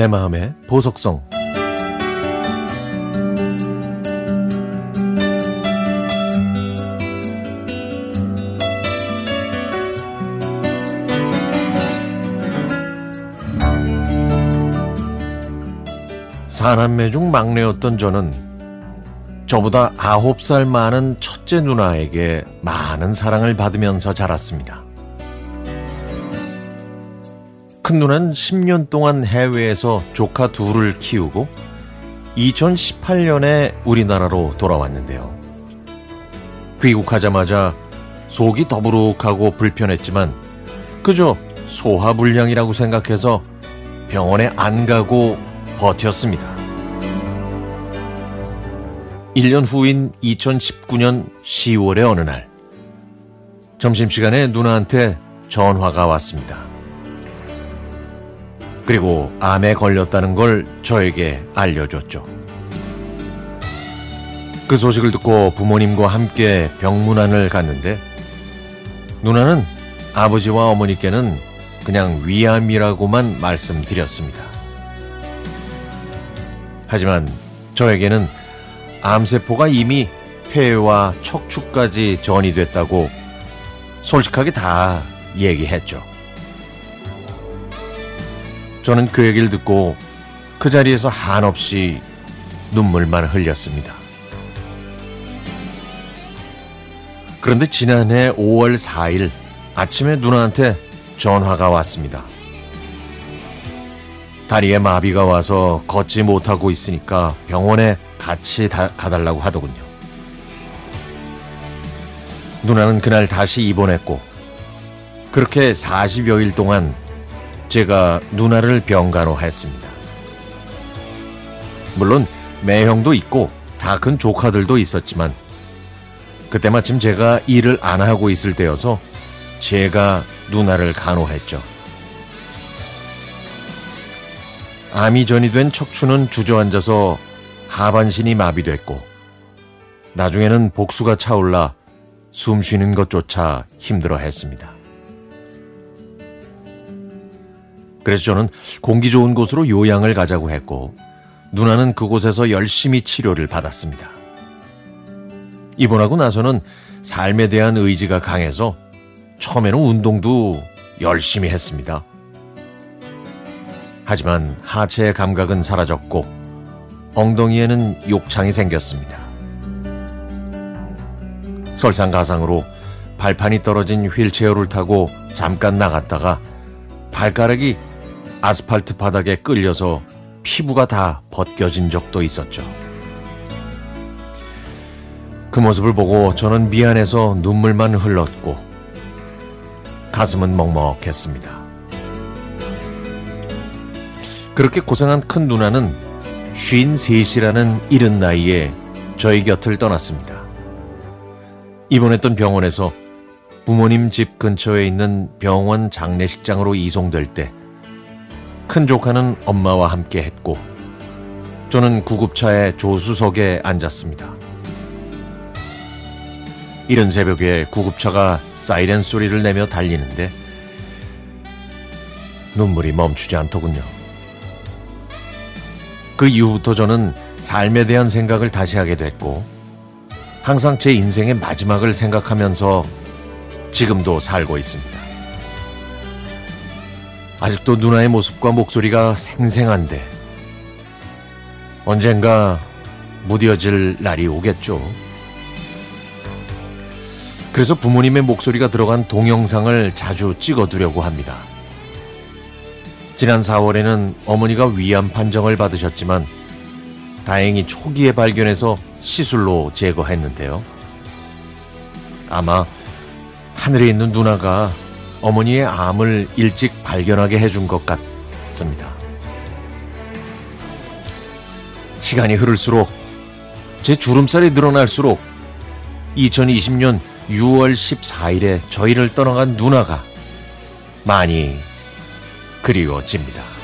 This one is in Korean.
내 마음의 보석성 사남매 중 막내였던 저는 저보다 아홉 살 많은 첫째 누나에게 많은 사랑을 받으면서 자랐습니다. 큰 누나는 10년 동안 해외에서 조카 둘을 키우고 2018년에 우리나라로 돌아왔는데요. 귀국하자마자 속이 더부룩하고 불편했지만 그저 소화불량이라고 생각해서 병원에 안 가고 버텼습니다. 1년 후인 2019년 10월의 어느 날 점심시간에 누나한테 전화가 왔습니다. 그리고 암에 걸렸다는 걸 저에게 알려줬죠. 그 소식을 듣고 부모님과 함께 병문안을 갔는데 누나는 아버지와 어머니께는 그냥 위암이라고만 말씀드렸습니다. 하지만 저에게는 암세포가 이미 폐와 척추까지 전이 됐다고 솔직하게 다 얘기했죠. 저는 그 얘기를 듣고 그 자리에서 한없이 눈물만 흘렸습니다. 그런데 지난해 5월 4일 아침에 누나한테 전화가 왔습니다. 다리에 마비가 와서 걷지 못하고 있으니까 병원에 같이 가달라고 하더군요. 누나는 그날 다시 입원했고 그렇게 40여일 동안 제가 누나를 병간호 했습니다. 물론 매형도 있고 다 큰 조카들도 있었지만 그때 마침 제가 일을 안 하고 있을 때여서 제가 누나를 간호했죠. 암이 전이 된 척추는 주저앉아서 하반신이 마비됐고 나중에는 복수가 차올라 숨 쉬는 것조차 힘들어 했습니다. 그래서 저는 공기 좋은 곳으로 요양을 가자고 했고 누나는 그곳에서 열심히 치료를 받았습니다. 입원하고 나서는 삶에 대한 의지가 강해서 처음에는 운동도 열심히 했습니다. 하지만 하체의 감각은 사라졌고 엉덩이에는 욕창이 생겼습니다. 설상가상으로 발판이 떨어진 휠체어를 타고 잠깐 나갔다가 발가락이 아스팔트 바닥에 끌려서 피부가 다 벗겨진 적도 있었죠. 그 모습을 보고 저는 미안해서 눈물만 흘렀고 가슴은 먹먹했습니다. 그렇게 고생한 큰 누나는 쉰 셋이라는 이른 나이에 저희 곁을 떠났습니다. 입원했던 병원에서 부모님 집 근처에 있는 병원 장례식장으로 이송될 때 큰 조카는 엄마와 함께 했고 저는 구급차의 조수석에 앉았습니다. 이른 새벽에 구급차가 사이렌 소리를 내며 달리는데 눈물이 멈추지 않더군요. 그 이후부터 저는 삶에 대한 생각을 다시 하게 됐고 항상 제 인생의 마지막을 생각하면서 지금도 살고 있습니다. 아직도 누나의 모습과 목소리가 생생한데 언젠가 무뎌질 날이 오겠죠. 그래서 부모님의 목소리가 들어간 동영상을 자주 찍어두려고 합니다. 지난 4월에는 어머니가 위암 판정을 받으셨지만 다행히 초기에 발견해서 시술로 제거했는데요. 아마 하늘에 있는 누나가 어머니의 암을 일찍 발견하게 해준 것 같습니다. 시간이 흐를수록 제 주름살이 늘어날수록 2020년 6월 14일에 저희를 떠나간 누나가 많이 그리워집니다.